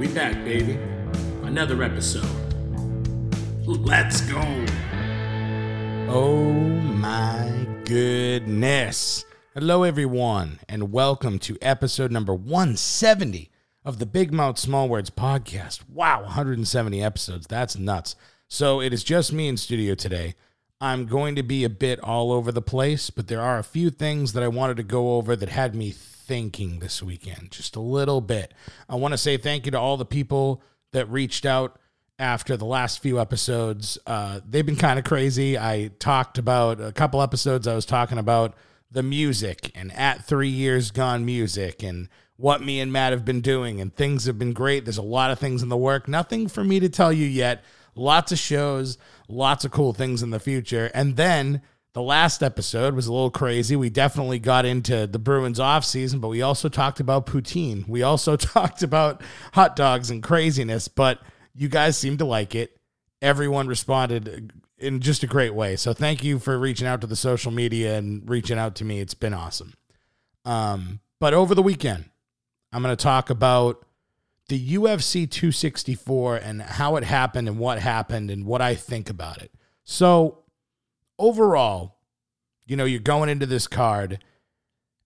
We back, baby. Another episode. Let's go. Oh my goodness. Hello, everyone, and welcome to episode number 170 of the Big Mouth Small Words podcast. Wow, 170 episodes. That's nuts. So it is just me in studio today. I'm going to be a bit all over the place, but there are a few things that I wanted to go over that had me thinking this weekend, just a little bit. I want to say thank you to all the people that reached out after the last few episodes. Uh, they've been kind of crazy. I talked about a couple episodes, I was talking about the music and at three years gone music and what me and Matt have been doing, and things have been great. There's a lot of things in the work. Nothing for me to tell you yet. Lots of shows, lots of cool things in the future. And then the last episode was a little crazy. We definitely got into the Bruins off season, but we also talked about poutine. We also talked about hot dogs and craziness, but you guys seemed to like it. Everyone responded in just a great way. So thank you for reaching out to the social media and reaching out to me. It's been awesome. Um, but over the weekend, I'm going to talk about the UFC 264 and how it happened and what happened and what I think about it. So, overall, you know, you're going into this card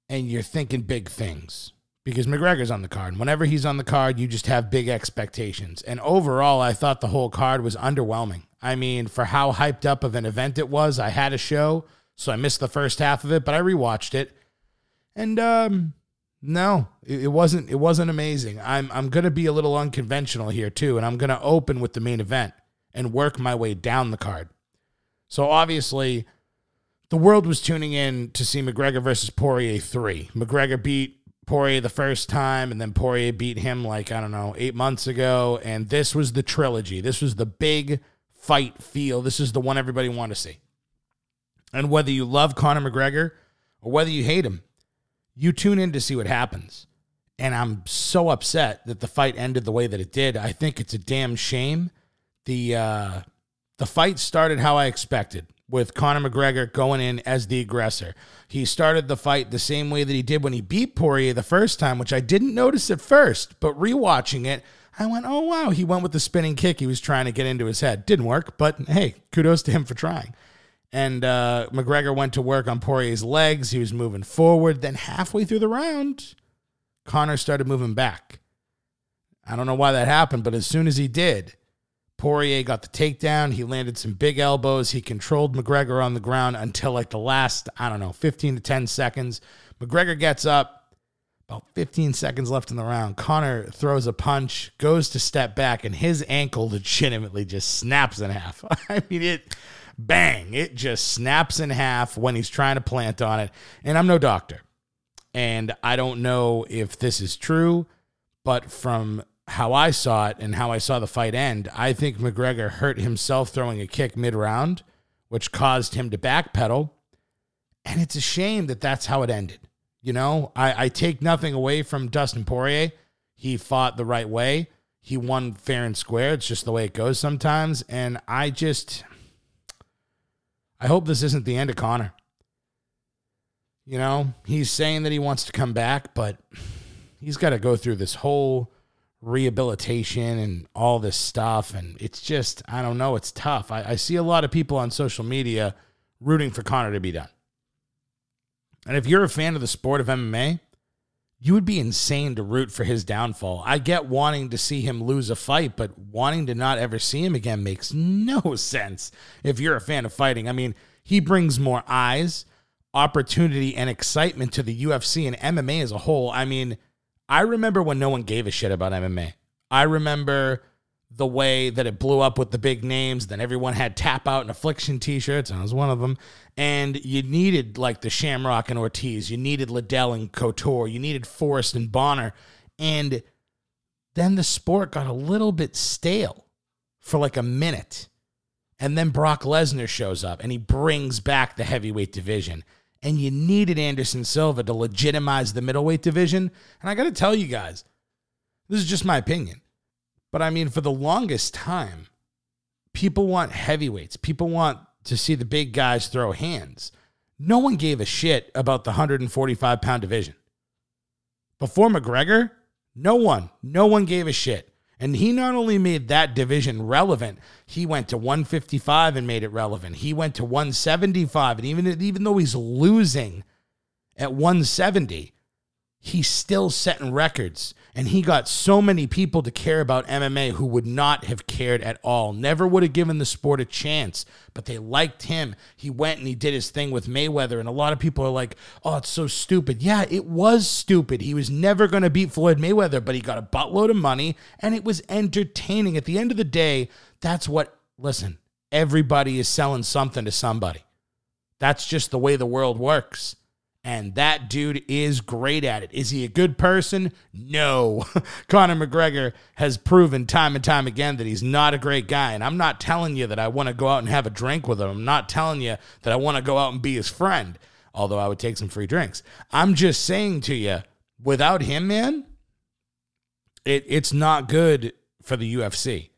and you're thinking big things because McGregor's on the card. And whenever he's on the card, you just have big expectations. And overall, I thought the whole card was underwhelming. I mean, for how hyped up of an event it was, I had a show, so I missed the first half of it, but I rewatched it. And um no, it wasn't it wasn't amazing. I'm I'm going to be a little unconventional here too, and I'm going to open with the main event and work my way down the card. So obviously, the world was tuning in to see McGregor versus Poirier 3. McGregor beat Poirier the first time, and then Poirier beat him like, I don't know, eight months ago. And this was the trilogy. This was the big fight feel. This is the one everybody wanted to see. And whether you love Conor McGregor or whether you hate him, you tune in to see what happens. And I'm so upset that the fight ended the way that it did. I think it's a damn shame. The uh, the fight started how I expected, with Conor McGregor going in as the aggressor. He started the fight the same way that he did when he beat Poirier the first time, which I didn't notice at first, but rewatching it, I went, "Oh wow!" He went with the spinning kick. He was trying to get into his head. Didn't work, but hey, kudos to him for trying. And uh, McGregor went to work on Poirier's legs. He was moving forward. Then halfway through the round, Conor started moving back. I don't know why that happened, but as soon as he did, Poirier got the takedown. He landed some big elbows. He controlled McGregor on the ground until like the last, I don't know, 15 to 10 seconds. McGregor gets up, about 15 seconds left in the round. Conor throws a punch, goes to step back, and his ankle legitimately just snaps in half. I mean, it bang, it just snaps in half when he's trying to plant on it. And I'm no doctor. And I don't know if this is true, but from how I saw it and how I saw the fight end, I think McGregor hurt himself throwing a kick mid round, which caused him to backpedal. And it's a shame that that's how it ended. You know, I, I take nothing away from Dustin Poirier. He fought the right way. He won fair and square. It's just the way it goes sometimes. And I just, I hope this isn't the end of Conor. You know, he's saying that he wants to come back, but he's got to go through this whole rehabilitation and all this stuff. And it's just, I don't know, it's tough. I, I see a lot of people on social media rooting for Conor to be done. And if you're a fan of the sport of MMA, you would be insane to root for his downfall. I get wanting to see him lose a fight, but wanting to not ever see him again makes no sense if you're a fan of fighting. I mean, he brings more eyes, opportunity, and excitement to the UFC and MMA as a whole. I mean, I remember when no one gave a shit about MMA. I remember the way that it blew up with the big names. Then everyone had tap out and affliction t-shirts, and I was one of them. And you needed like the Shamrock and Ortiz. You needed Liddell and Couture. You needed Forrest and Bonner. And then the sport got a little bit stale for like a minute. And then Brock Lesnar shows up and he brings back the heavyweight division. And you needed Anderson Silva to legitimize the middleweight division. And I got to tell you guys, this is just my opinion. But I mean, for the longest time, people want heavyweights. People want to see the big guys throw hands. No one gave a shit about the 145 pound division. Before McGregor, no one, no one gave a shit. And he not only made that division relevant, he went to 155 and made it relevant. He went to 175. And even, even though he's losing at 170, he's still setting records. And he got so many people to care about MMA who would not have cared at all, never would have given the sport a chance, but they liked him. He went and he did his thing with Mayweather. And a lot of people are like, oh, it's so stupid. Yeah, it was stupid. He was never going to beat Floyd Mayweather, but he got a buttload of money and it was entertaining. At the end of the day, that's what, listen, everybody is selling something to somebody. That's just the way the world works. And that dude is great at it. Is he a good person? No. Conor McGregor has proven time and time again that he's not a great guy. And I'm not telling you that I want to go out and have a drink with him. I'm not telling you that I want to go out and be his friend, although I would take some free drinks. I'm just saying to you, without him, man, it, it's not good for the UFC.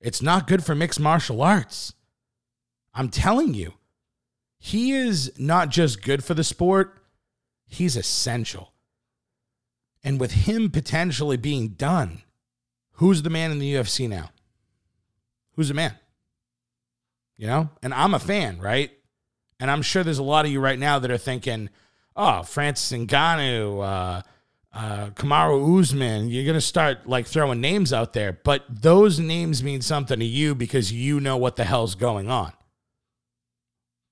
It's not good for mixed martial arts. I'm telling you. He is not just good for the sport, he's essential. And with him potentially being done, who's the man in the UFC now? Who's the man? You know? And I'm a fan, right? And I'm sure there's a lot of you right now that are thinking, oh, Francis Ngannou, uh, uh, Kamaru Usman, you're going to start like throwing names out there. But those names mean something to you because you know what the hell's going on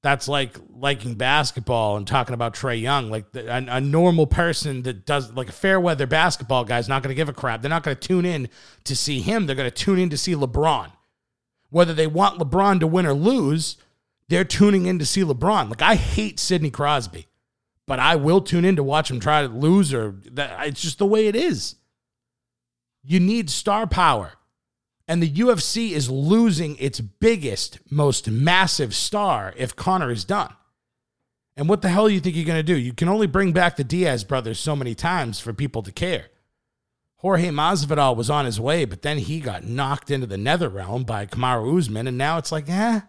that's like liking basketball and talking about Trae Young. Like the, a, a, normal person that does like a fair weather basketball guy is not going to give a crap. They're not going to tune in to see him. They're going to tune in to see LeBron. Whether they want LeBron to win or lose, they're tuning in to see LeBron. Like I hate Sidney Crosby, but I will tune in to watch him try to lose or that. It's just the way it is. You need star power. And the UFC is losing its biggest, most massive star if Conor is done. And what the hell do you think you're going to do? You can only bring back the Diaz brothers so many times for people to care. Jorge Masvidal was on his way, but then he got knocked into the nether realm by Kamaru Usman, and now it's like, eh,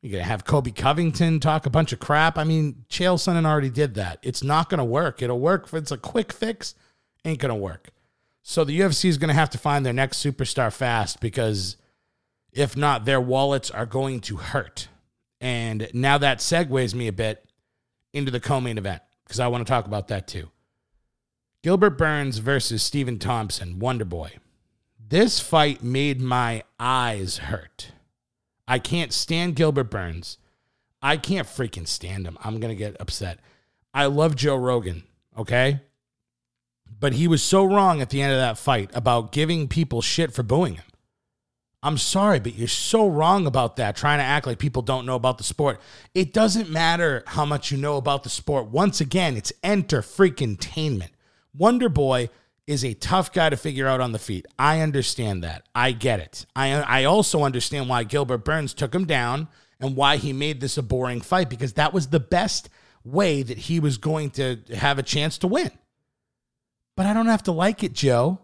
you're going to have Colby Covington talk a bunch of crap. I mean, Chael Sonnen already did that. It's not going to work. It'll work if it's a quick fix. Ain't going to work. So the UFC is going to have to find their next superstar fast because if not, their wallets are going to hurt. And now that segues me a bit into the co main event because I want to talk about that too. Gilbert Burns versus Stephen Thompson, Wonder Boy. This fight made my eyes hurt. I can't stand Gilbert Burns. I can't freaking stand him. I'm going to get upset. I love Joe Rogan, okay? But he was so wrong at the end of that fight about giving people shit for booing him. I'm sorry, but you're so wrong about that, trying to act like people don't know about the sport. It doesn't matter how much you know about the sport. Once again, it's enter freaking tainment. Wonder Boy is a tough guy to figure out on the feet. I understand that. I get it. I I also understand why Gilbert Burns took him down and why he made this a boring fight because that was the best way that he was going to have a chance to win. But I don't have to like it, Joe.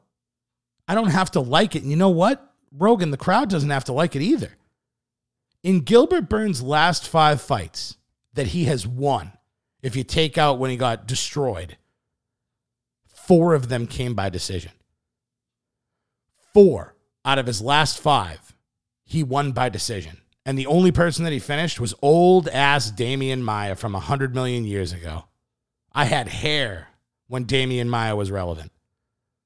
I don't have to like it. And you know what? Rogan, the crowd doesn't have to like it either. In Gilbert Burns' last five fights that he has won, if you take out when he got destroyed, four of them came by decision. Four out of his last five, he won by decision. And the only person that he finished was old ass Demian Maia from 100 million years ago. I had hair when Demian Maia was relevant.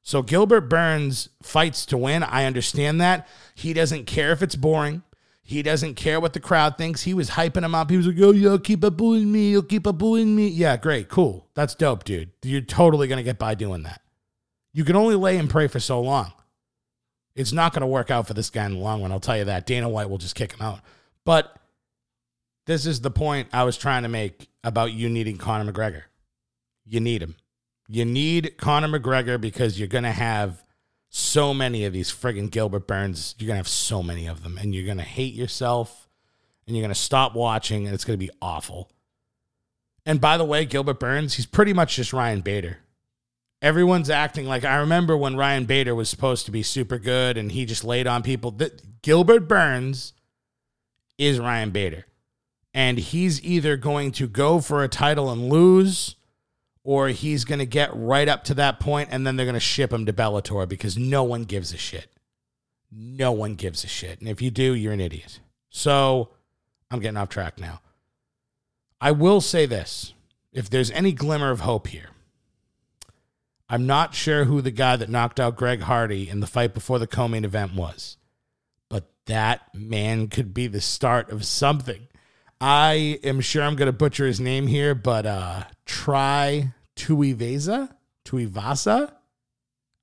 So Gilbert Burns fights to win. I understand that. He doesn't care if it's boring. He doesn't care what the crowd thinks. He was hyping him up. He was like, oh, yeah, keep up booing me. You'll keep up booing me. Yeah, great. Cool. That's dope, dude. You're totally going to get by doing that. You can only lay and pray for so long. It's not going to work out for this guy in the long run. I'll tell you that. Dana White will just kick him out. But this is the point I was trying to make about you needing Conor McGregor. You need him. You need Conor McGregor because you're going to have So many of these friggin' Gilbert Burns, you're gonna have so many of them, and you're gonna hate yourself, and you're gonna stop watching, and it's gonna be awful. And by the way, Gilbert Burns, he's pretty much just Ryan Bader. Everyone's acting like I remember when Ryan Bader was supposed to be super good and he just laid on people. That Gilbert Burns is Ryan Bader. And he's either going to go for a title and lose, or he's going to get right up to that point and then they're going to ship him to Bellator because no one gives a shit. No one gives a shit. And if you do, you're an idiot. So I'm getting off track now. I will say this if there's any glimmer of hope here, I'm not sure who the guy that knocked out Greg Hardy in the fight before the co main event was, but that man could be the start of something. I am sure I'm going to butcher his name here, but uh, try Tuivasa? Tuivasa?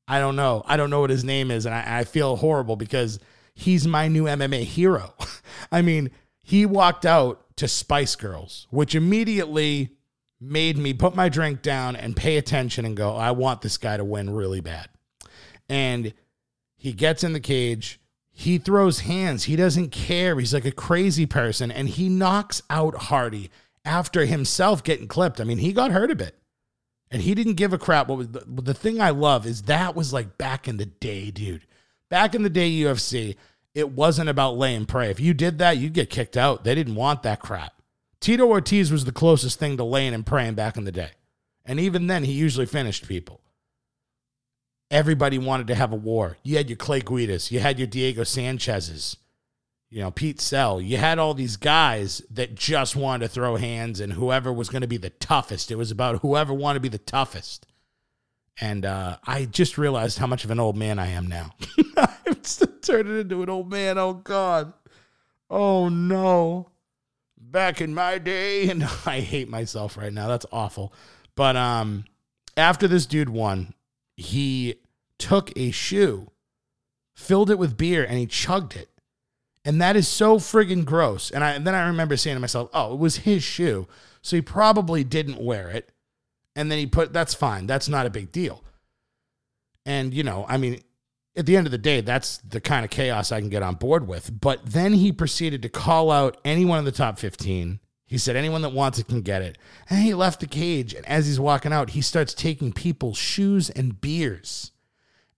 I don't know. I don't know what his name is, and I, I feel horrible because he's my new MMA hero. I mean, he walked out to Spice Girls, which immediately made me put my drink down and pay attention and go, I want this guy to win really bad. And he gets in the cage. He throws hands. He doesn't care. He's like a crazy person. And he knocks out Hardy after himself getting clipped. I mean, he got hurt a bit. And he didn't give a crap. What the, the thing I love is that was like back in the day, dude. Back in the day, UFC, it wasn't about lay and pray. If you did that, you'd get kicked out. They didn't want that crap. Tito Ortiz was the closest thing to laying and praying back in the day. And even then, he usually finished people. Everybody wanted to have a war. You had your Clay Guidas, you had your Diego Sanchez's, you know, Pete Sell. You had all these guys that just wanted to throw hands and whoever was going to be the toughest. It was about whoever wanted to be the toughest. And uh, I just realized how much of an old man I am now. I'm turning into an old man. Oh, God. Oh, no back in my day and I hate myself right now. That's awful. But um after this dude won, he took a shoe, filled it with beer and he chugged it. And that is so friggin' gross. And I and then I remember saying to myself, "Oh, it was his shoe." So he probably didn't wear it. And then he put that's fine. That's not a big deal. And you know, I mean, at the end of the day, that's the kind of chaos I can get on board with. But then he proceeded to call out anyone in the top 15. He said, anyone that wants it can get it. And he left the cage. And as he's walking out, he starts taking people's shoes and beers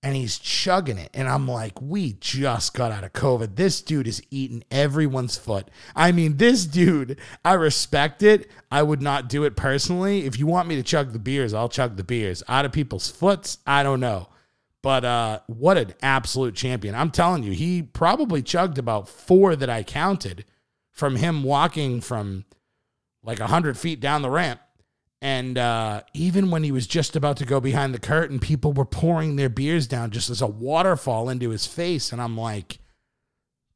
and he's chugging it. And I'm like, we just got out of COVID. This dude is eating everyone's foot. I mean, this dude, I respect it. I would not do it personally. If you want me to chug the beers, I'll chug the beers. Out of people's foots, I don't know. But uh, what an absolute champion. I'm telling you, he probably chugged about four that I counted from him walking from like 100 feet down the ramp. And uh, even when he was just about to go behind the curtain, people were pouring their beers down just as a waterfall into his face. And I'm like,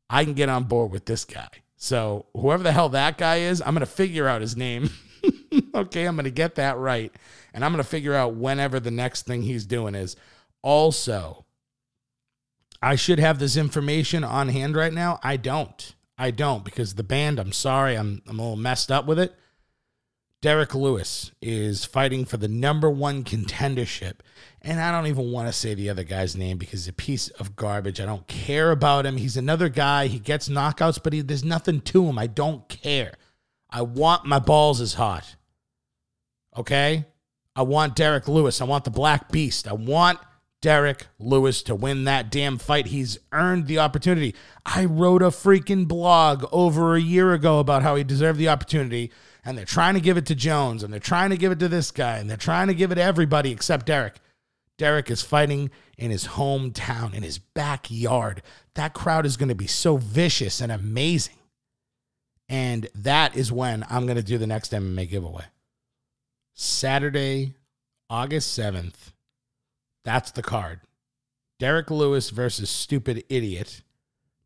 I can get on board with this guy. So whoever the hell that guy is, I'm going to figure out his name. okay, I'm going to get that right. And I'm going to figure out whenever the next thing he's doing is. Also, I should have this information on hand right now. I don't. I don't because the band, I'm sorry, I'm, I'm a little messed up with it. Derrick Lewis is fighting for the number one contendership. And I don't even want to say the other guy's name because he's a piece of garbage. I don't care about him. He's another guy. He gets knockouts, but he, there's nothing to him. I don't care. I want my balls as hot. Okay? I want Derrick Lewis. I want the Black Beast. I want Derrick Lewis to win that damn fight. He's earned the opportunity. I wrote a freaking blog over a year ago about how he deserved the opportunity, and they're trying to give it to Jones, and they're trying to give it to this guy, and they're trying to give it to everybody except Derrick. Derrick is fighting in his hometown, in his backyard. That crowd is going to be so vicious and amazing. And that is when I'm going to do the next MMA giveaway. Saturday, August 7th that's the card. Derrick Lewis versus stupid idiot.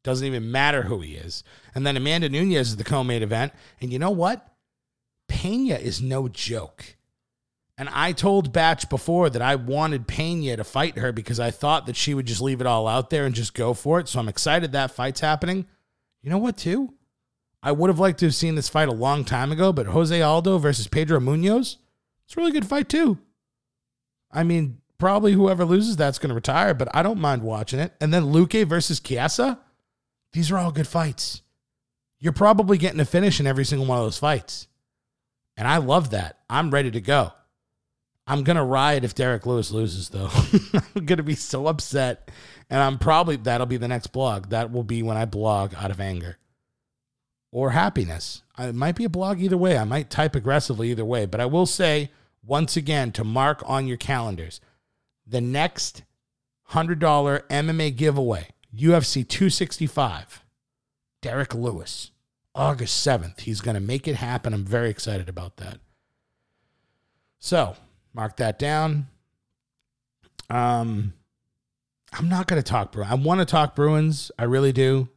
Doesn't even matter who he is. And then Amanda Nunes is the co main event. And you know what? Pena is no joke. And I told Batch before that I wanted Pena to fight her because I thought that she would just leave it all out there and just go for it. So I'm excited that fight's happening. You know what, too? I would have liked to have seen this fight a long time ago, but Jose Aldo versus Pedro Munhoz, it's a really good fight, too. I mean, probably whoever loses that's going to retire, but I don't mind watching it. And then Luque versus Chiesa. These are all good fights. You're probably getting a finish in every single one of those fights. And I love that. I'm ready to go. I'm going to riot if Derrick Lewis loses, though. I'm going to be so upset. And I'm probably, that'll be the next blog. That will be when I blog out of anger or happiness. It might be a blog either way. I might type aggressively either way. But I will say, once again, to mark on your calendars, the next $100 MMA giveaway, UFC 265, Derrick Lewis, August 7th. He's going to make it happen. I'm very excited about that. So, mark that down. Um, I'm not going to talk Bruins. I want to talk Bruins. I really do.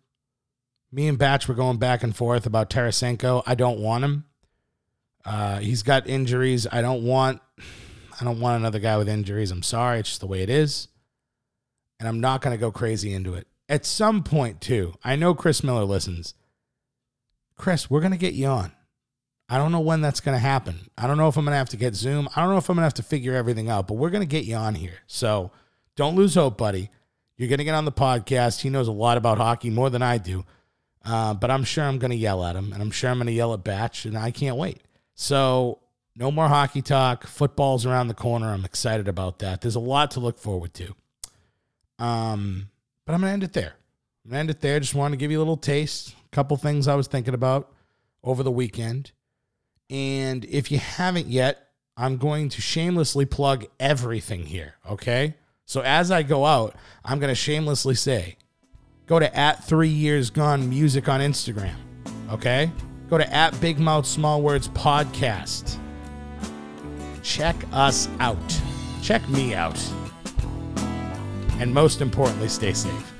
Me and Batch were going back and forth about Tarasenko. I don't want him. Uh, he's got injuries. I don't want. I don't want another guy with injuries. I'm sorry. It's just the way it is. And I'm not going to go crazy into it. At some point, too, I know Chris Miller listens. Chris, we're going to get you on. I don't know when that's going to happen. I don't know if I'm going to have to get Zoom. I don't know if I'm going to have to figure everything out, but we're going to get you on here. So don't lose hope, buddy. You're going to get on the podcast. He knows a lot about hockey, more than I do. Uh, but I'm sure I'm going to yell at him, and I'm sure I'm going to yell at Batch, and I can't wait. So no more hockey talk. Football's around the corner. I'm excited about that. There's a lot to look forward to. Um, but I'm going to end it there. I'm going to end it there. Just wanted to give you a little taste, a couple things I was thinking about over the weekend. And if you haven't yet, I'm going to shamelessly plug everything here, okay? So as I go out, I'm going to shamelessly say go to at three years gone music on Instagram, okay? Go to at Big Mouth Small Words Podcast. Check us out. Check me out. And most importantly, stay safe.